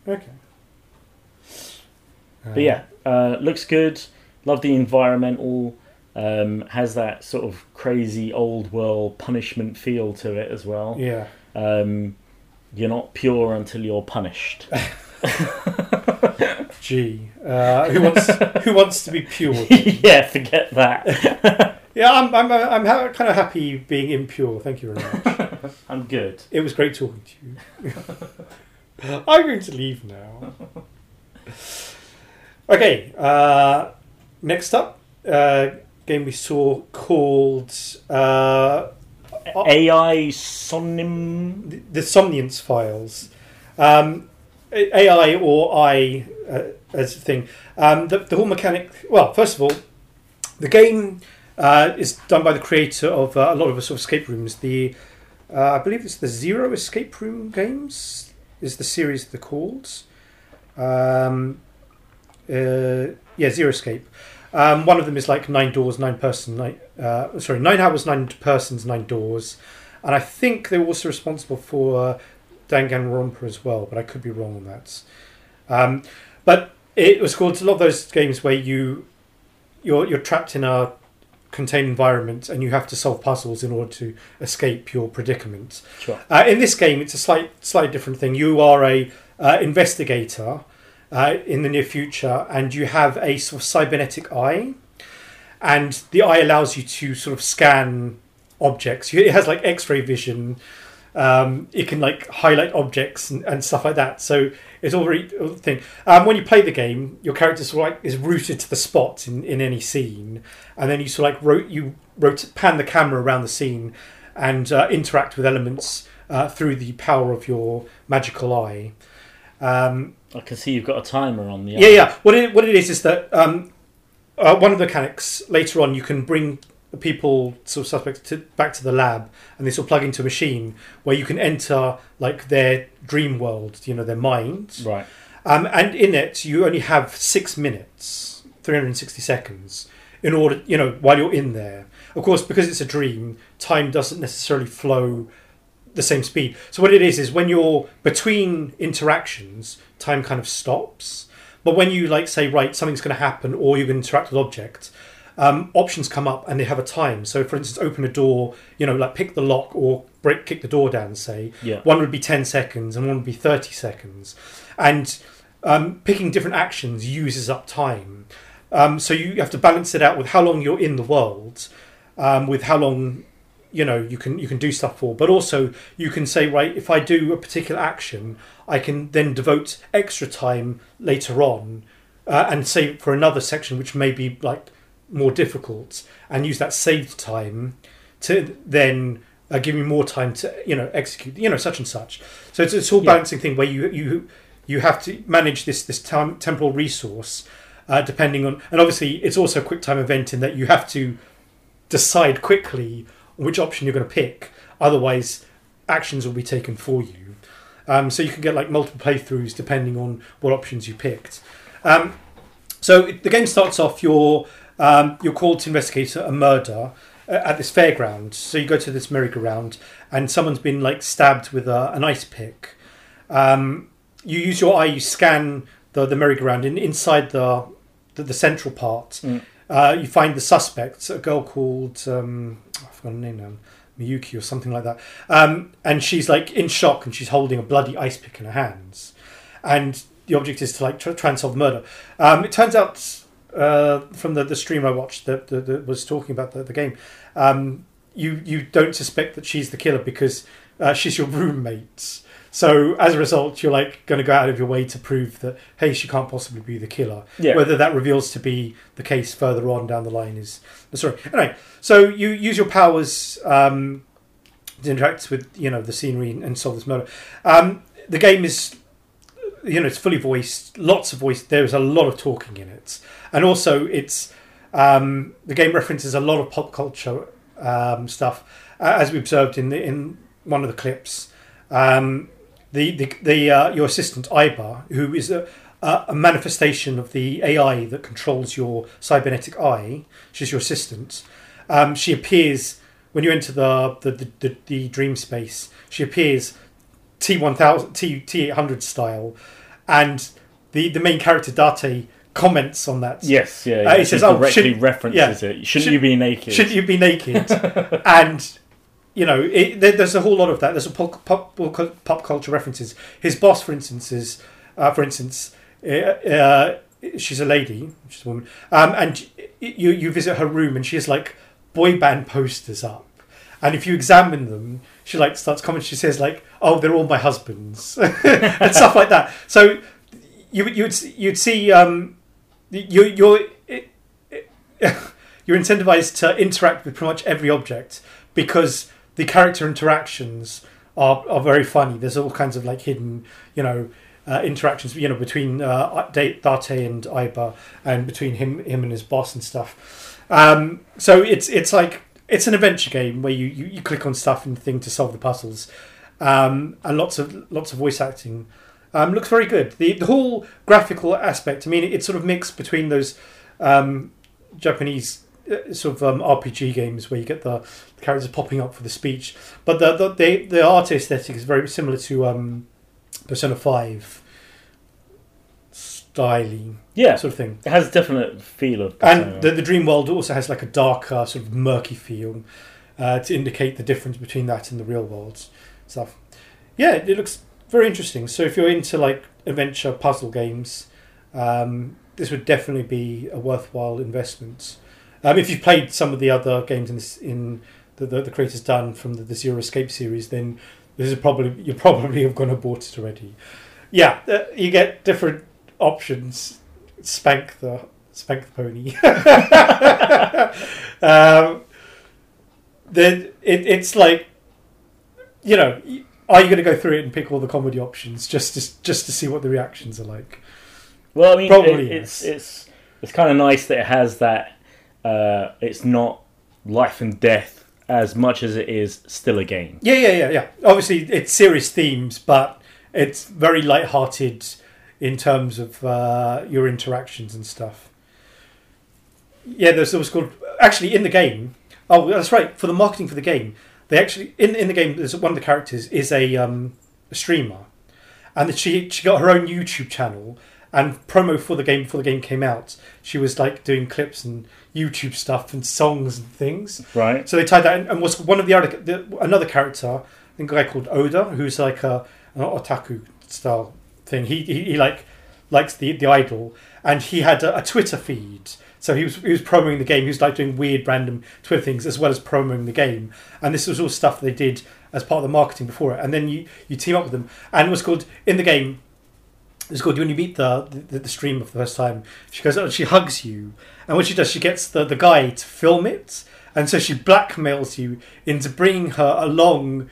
yeah. Okay. But yeah, uh, looks good. Love the environmental. Um, has that sort of crazy old world punishment feel to it as well. yeah. Um, you're not pure until you're punished. Gee, uh, who wants who wants to be pure? yeah, forget that. Yeah, I'm I'm I'm ha- kind of happy being impure. Thank you very much. I'm good. It was great talking to you. I'm going to leave now. Okay, uh, next up, uh, game we saw called uh, AI Somnium. the, the Somnium Files. Um, AI or I uh, as a thing. Um, the, the whole mechanic. Well, first of all, the game uh, is done by the creator of uh, a lot of sort of escape rooms. The uh, I believe it's the Zero Escape Room games is the series they're called. Um, uh, yeah, Zero Escape. Um, one of them is like nine doors, nine person, nine, uh, sorry, nine hours, nine persons, nine doors, and I think they were also responsible for uh, Danganronpa as well, but I could be wrong on that. Um, but it was called a lot of those games where you you're you're trapped in a contained environment and you have to solve puzzles in order to escape your predicament. Sure. Uh, in this game, it's a slight slightly different thing. You are a uh, investigator uh, in the near future, and you have a sort of cybernetic eye, and the eye allows you to sort of scan objects. It has like X-ray vision. Um, it can like highlight objects and, and stuff like that. So it's all very thing. Um, when you play the game, your character sort of like is rooted to the spot in, in any scene, and then you sort of like ro- you rot- pan the camera around the scene and uh, interact with elements uh, through the power of your magical eye. Um, I can see you've got a timer on the. yeah, yeah. What it what it is is that um, uh, one of the mechanics later on you can bring people sort of suspects to, back to the lab and they sort of plug into a machine where you can enter like their dream world, you know, their minds. Right. Um, and in it, you only have six minutes, 360 seconds, in order, you know, while you're in there. Of course, because it's a dream, time doesn't necessarily flow the same speed. So what it is is when you're between interactions, time kind of stops. But when you like say, right, something's going to happen, or you're going to interact with objects, um, options come up and they have a time. So, for instance, open a door, you know, like pick the lock or break, kick the door down. Say, Yeah. one would be ten seconds and one would be thirty seconds, and um, picking different actions uses up time. Um, so you have to balance it out with how long you're in the world, um, with how long you know you can you can do stuff for. But also you can say right, if I do a particular action, I can then devote extra time later on, uh, and save for another section which may be like more difficult, and use that saved time to then uh, give me more time to you know execute you know such and such. So it's it's all Yeah. balancing thing where you you you have to manage this this time, temporal resource uh, depending on and obviously it's also a quick time event in that you have to decide quickly which option you're going to pick otherwise actions will be taken for you. Um, so you can get like multiple playthroughs depending on what options you picked. Um, so it- the game starts off you're um, you're called to investigate a murder at this fairground. So you go to this merry-go-round and someone's been like stabbed with a, an ice pick. Um, you use your eye you scan the, the merry-go-round and inside the the, the central part. Mm. Uh, you find the suspect a girl called um, I forgot her name now Miyuki or something like that. Um, and she's like in shock and she's holding a bloody ice pick in her hands. And the object is to like try, try and solve murder. Um, it turns out uh, from the, the stream I watched that, that, that was talking about the, the game um, you you don't suspect that she's the killer because uh, she's your roommate so as a result you're like going to go out of your way to prove that hey she can't possibly be the killer Yeah. whether that reveals to be the case further on down the line is the story. Anyway, so you use your powers um, to interact with you know the scenery and solve this murder. Um, the game is you know it's fully voiced, lots of voice. There's a lot of talking in it, and also it's um, the game references a lot of pop culture um, stuff, uh, as we observed in the, in one of the clips. Um, the the, the uh, your assistant Aiba, who is a, a manifestation of the AI that controls your cybernetic eye. She's your assistant. Um, she appears when you enter the the, the, the the dream space. She appears T one thousand T T eight hundred style, and the the main character Date comments on that. Yes, yeah. Uh, yeah. it She says, "Oh, directly should- references it. Shouldn't Should- you be naked? Should you be naked? and you know, it, there, there's a whole lot of that. There's a pop, pop, pop culture references. His boss, for instance, is uh, for instance, uh, uh, she's a lady, she's a woman, um, and you you visit her room, and she has like boy band posters up. And if you examine them, she like starts commenting. She says like, "Oh, they're all my husbands," and stuff like that. So you you'd you'd see um, you you're it, it, you're incentivized to interact with pretty much every object because the character interactions are, are very funny. There's all kinds of like hidden, you know, uh, interactions, you know, between uh, Date and Aiba, and between him him and his boss and stuff. Um, so it's it's like it's an adventure game where you, you, you click on stuff and thing to solve the puzzles, um, and lots of lots of voice acting. Um, looks very good. The the whole graphical aspect. I mean, it's sort of mixed between those um, Japanese sort of um, RPG games where you get the, the characters popping up for the speech, but the the the, the art aesthetic is very similar to um, Persona Five styling yeah, sort of thing. it has a definite feel of. And the, the dream world also has like a darker, sort of murky feel uh, to indicate the difference between that and the real world stuff. Yeah, it looks very interesting. So if you're into like adventure puzzle games, um, this would definitely be a worthwhile investment. Um, if you've played some of the other games in this, in the, the, the creators done from the, the Zero Escape series, then this is probably you probably have gone and bought it already. Yeah, uh, you get different options. Spank the spank the pony. um, then it, it's like, you know, are you going to go through it and pick all the comedy options just to just to see what the reactions are like? Well, I mean, Probably it, it's it's it's kind of nice that it has that. Uh, it's not life and death as much as it is still a game. Yeah, yeah, yeah, yeah. Obviously, it's serious themes, but it's very light-hearted in terms of uh, your interactions and stuff. yeah, there's there was called actually in the game. Oh, that's right. For the marketing for the game, they actually in in the game. There's one of the characters is a um, a streamer, and she she got her own YouTube channel and promo for the game before the game came out. She was like doing clips and YouTube stuff and songs and things. Right. So they tied that in, and was one of the other the, another character, I think a guy called Ota, who's like a an otaku style thing. He he, he like likes the the idol, and he had a, a Twitter feed. So he was he was promoting the game. He was like doing weird random Twitter things as well as promoting the game. And this was all stuff they did as part of the marketing before it. And then you you team up with them. And it was called in the game. It's called when you meet the, the the streamer for the first time. She goes and she hugs you, and what she does, she gets the the guy to film it, and so she blackmails you into bringing her along.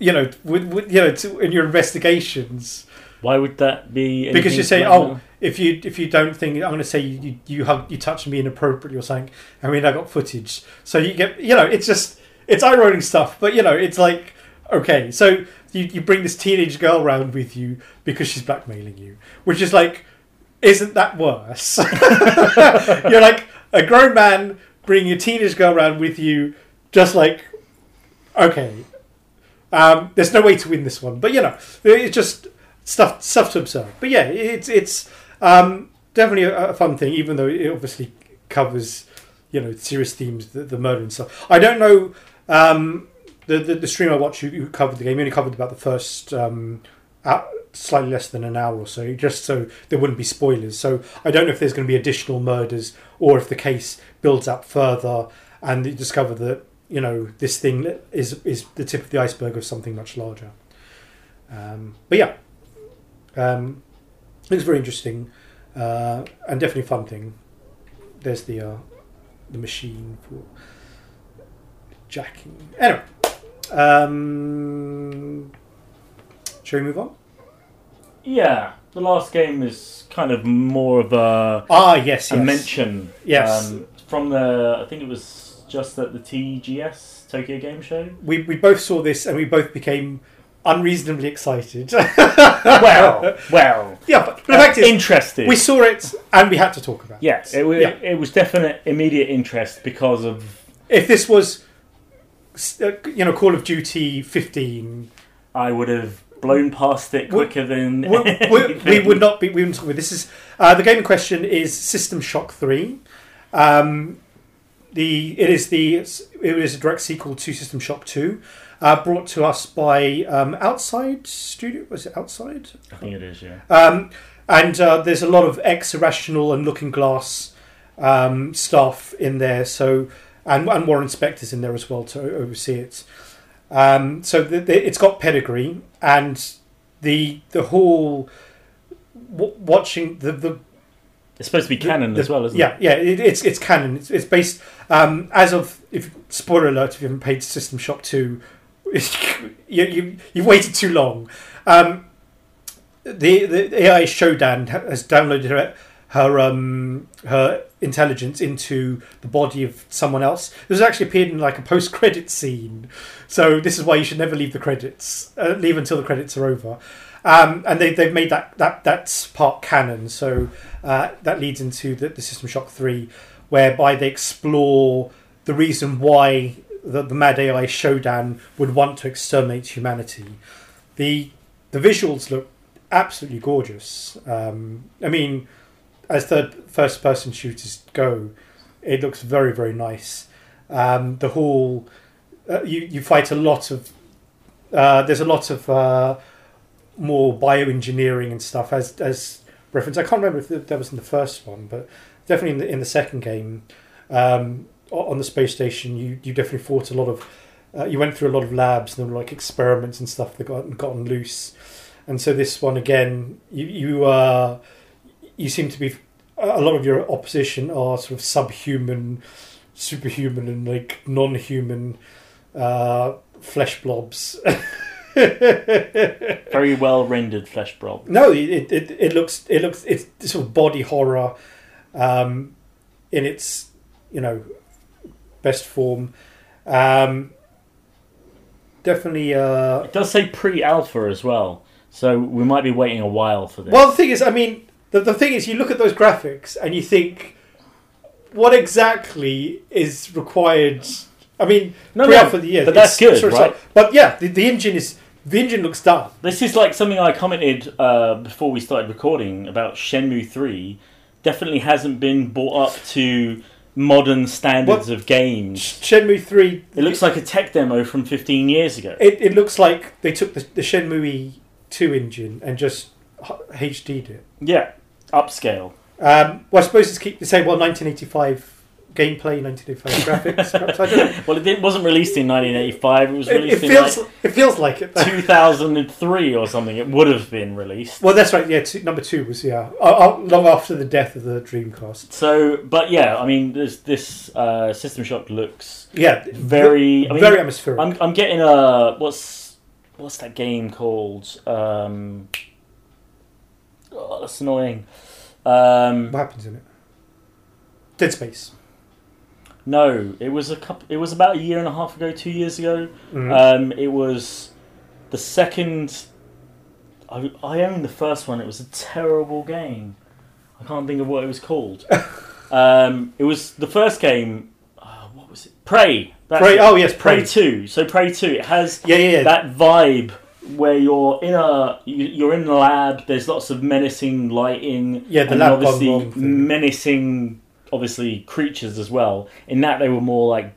You know, with, with you know, to, in your investigations, Why would that be? because you say, "Oh, if you if you don't think I'm going to say you you, you hug you touched me inappropriately or something," I mean, I got footage, so you get you know, it's just it's eye rolling stuff, but you know, it's like okay, so you you bring this teenage girl around with you because she's blackmailing you, which is like, isn't that worse? You're like a grown man bringing a teenage girl around with you, just like okay. Um, there's no way to win this one, but you know, it's just stuff stuff to observe. But yeah, it's it's um, definitely a, a fun thing, even though it obviously covers you know serious themes, the, the murder and stuff. I don't know um, the, the the stream I watched who covered the game you only covered about the first um, slightly less than an hour or so, just so there wouldn't be spoilers. So I don't know if there's going to be additional murders or if the case builds up further and you discover that you know this thing is is the tip of the iceberg of something much larger. Um, but yeah, um, it's very interesting uh, and definitely fun thing. There's the uh, the machine for jacking. Anyway, um, shall we move on? Yeah, the last game is kind of more of a, Ah, yes, a yes. mention. Yes. Um, from the, I think it was just at the TGS Tokyo Game Show. we we both saw this and we both became unreasonably excited. well, well. yeah, but the fact is, interested. we saw it and we had to talk about yes, it. it, Yeah. it was definite immediate interest because of If this was, uh, you know, Call of Duty 15, I would have blown past it We- quicker than we, we, we would not be. We wouldn't talk this. Is uh, the game in question is System Shock Three. Um, the it is the it is a direct sequel to System Shock Two, uh, brought to us by um, Outside Studio. Was it Outside? I think it is, yeah. Um, and uh, there's a lot of ex Irrational and Looking Glass um, staff in there. So and, and Warren Spector's in there as well to oversee it. Um, so the, the, it's got pedigree, and the the whole w- watching the the It's supposed to be canon the- as well, isn't yeah, it? yeah, it, it's it's canon. It's, it's based um, as of if spoiler alert if you haven't played System Shock two, you you you've waited too long. Um, the the AI Shodan ha- has downloaded her um her intelligence into the body of someone else. This actually appeared in like a post credit scene, so this is why you should never leave the credits. Uh, leave until the credits are over. Um, and they, they've made that, that that's part canon, so uh, that leads into the, the System Shock 3, whereby they explore the reason why the, the Mad AI Shodan would want to exterminate humanity. The the visuals look absolutely gorgeous. Um, I mean, as third first person shooters go, it looks very very nice. Um, the whole uh, you you fight a lot of uh, there's a lot of uh, more bioengineering and stuff as as reference. I can't remember if that was in the first one, but definitely in the in the second game um, on the space station, you you definitely fought a lot of. Uh, you went through a lot of labs and like experiments and stuff that got gotten loose, and so this one again, you you uh, you seem to be a lot of your opposition are sort of subhuman, superhuman, and like non-human uh, flesh blobs. Very well rendered flesh blob. No, it, it it looks it looks it's sort of body horror, um, in its you know best form. Um, definitely. Uh, It does say pre-alpha as well, so we might be waiting a while for this. well, the thing is, I mean, the the thing is, you look at those graphics and you think, what exactly is required? I mean, No, no, for the year, but that's good, right? But yeah, the, the engine is the engine looks done. This is like something I commented uh, before we started recording about Shenmue 3. Definitely hasn't been brought up to modern standards of games. Shenmue three. It looks like a tech demo from 15 years ago. It, it looks like they took the, the Shenmue two engine and just HD'd it. Yeah, upscale. Um, well, I suppose it's keep to say well, 1985 gameplay, 1985 graphics. Perhaps I don't know. Well, it didn't- wasn't released in 1985. It was It, it released in feels like it feels like it. though. 2003 or something. It would have been released. Well, that's right. Yeah, two, number two was yeah, uh, uh, long after the death of the Dreamcast. So, but yeah, I mean, this this uh, System Shock looks Yeah, very. I mean, very atmospheric. I'm I'm getting a what's what's that game called? Um, oh, that's annoying. Um, what happens in it? Dead Space. no, it was a couple. It was about a year and a half ago, two years ago. Mhm. Um, it was the second. I, I owned the first one. It was a terrible game. I can't think of what it was called. um, it was the first game. Uh, what was it? Prey. That's Prey. it. Oh yes, Prey Prey. Two. So Prey Two. It has Yeah, yeah, yeah. that vibe where you're in a you- you're in the lab. There's lots of menacing lighting. Yeah, the and lab obviously thing. menacing, obviously creatures as well. In that they were more like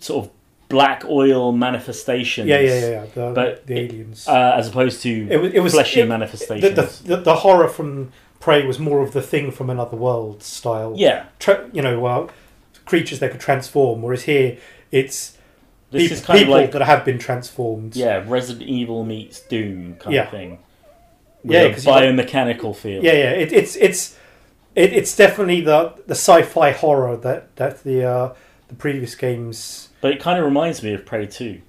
sort of black oil manifestations. yeah, yeah, yeah, yeah. The, But the aliens. Uh, as opposed to it was. It was fleshy it- manifestations. the, the, the horror from Prey was more of the thing from another world style. yeah, Tra- you know, uh, creatures that could transform. Whereas here, it's this pe- is kind of people like that have been transformed. yeah, Resident Evil meets Doom kind Yeah. of thing. Yeah, With a you got- biomechanical feel. yeah, yeah. It, it's it's it, it's definitely the the sci-fi horror that that the uh, the previous games. But it kind of reminds me of Prey 2.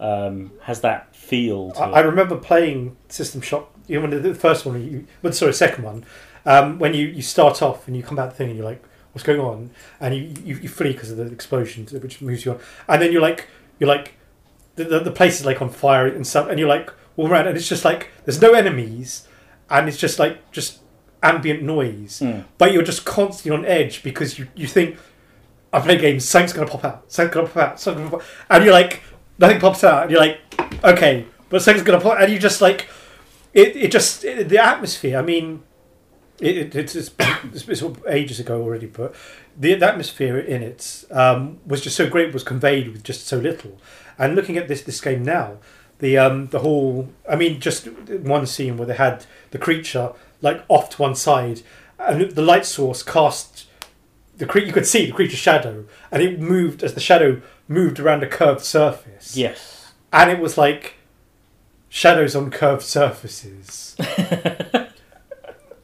Um, has that feel to I, it. I remember playing System Shock. You know, the first one, you, but sorry, second one. Um, when you, you start off and you come out the thing and you're like, "What's going on?" and you you, you flee because of the explosion, which moves you on, and then you're like, you're like, the, the, the place is like on fire and stuff, and you're like, all around, and it's just like there's no enemies, and it's just like just ambient noise, Mm. but you're just constantly on edge because you you think. I play games. Something's gonna pop out. Something's gonna pop out. Something's gonna pop and you're like, nothing pops out. And you're like, okay, but something's gonna pop. And you just like, it. It just it, the atmosphere. I mean, it, it, it's, it's, it's, it's ages ago already, but the, the atmosphere in it um, was just so great. Was conveyed with just so little. And looking at this this game now, the um, the whole. I mean, just one scene where they had the creature like off to one side, and the light source cast the creature. you could see the creature's shadow, and it moved as the shadow moved around a curved surface. Yes. and it was like shadows on curved surfaces.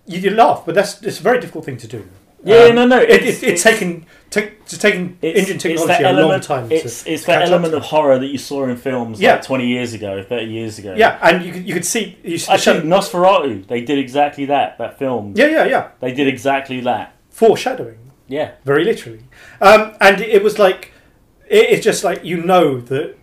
you, you laugh, but that's it's a very difficult thing to do. Yeah, Um, no, no. It, It's, it's, it's taken t- it's taken engine technology a long element- time. It's, to, it's to that element of horror that you saw in films Yeah. like 20 years ago, 30 years ago. yeah, and you could, you could see you Actually. Nosferatu, they did exactly that, that film. Yeah, yeah, yeah. They did exactly that. Foreshadowing. Yeah. very literally. Um, and it was like, it, it's just like you know that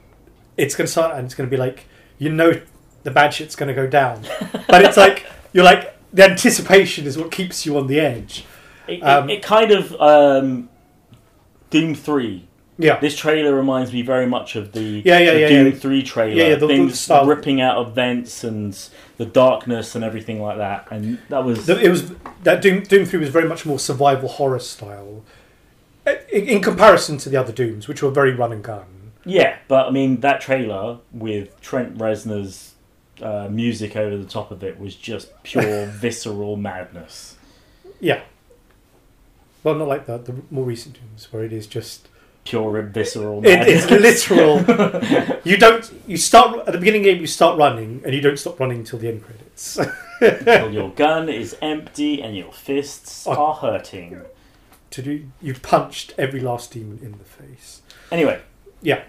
it's going to start and it's going to be like, you know, the bad shit's going to go down. but it's like, you're like, the anticipation is what keeps you on the edge. It, it- Um, it, kind of. Um, Doom 3. Yeah. This trailer reminds me very much of the, Yeah, yeah, the yeah, Doom. 3 trailer. Yeah, yeah, the- the Things style. ripping out of vents and the darkness and everything like that. And that was. The- It was that Doom, Doom Three was very much more survival horror style, in, in comparison to the other Dooms, which were very run and gun. Yeah, but I mean that trailer with Trent Reznor's uh, music over the top of it was just pure visceral madness. Yeah. Well, not like the the more recent Dooms, where it is just Pure visceral it, madness. it's literal. you don't you start at the beginning of the game. You start running, and you don't stop running until the end credits. Until your gun is empty and your fists Oh. are hurting. to do you've punched every last demon in the face. Anyway, Yeah.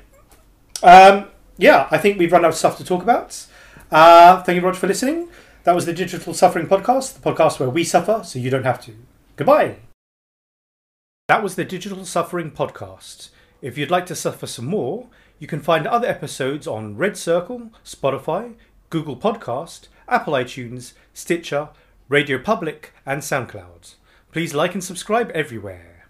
Um, yeah, I think we've run out of stuff to talk about. Uh, thank you very much for listening. That was the Digital Suffering Podcast, the podcast where we suffer so you don't have to. Goodbye. That was the Digital Suffering Podcast. If you'd like to suffer some more, you can find other episodes on Red Circle, Spotify, Google Podcast, Apple iTunes, Stitcher, Radio Public, and SoundCloud. Please like and subscribe everywhere.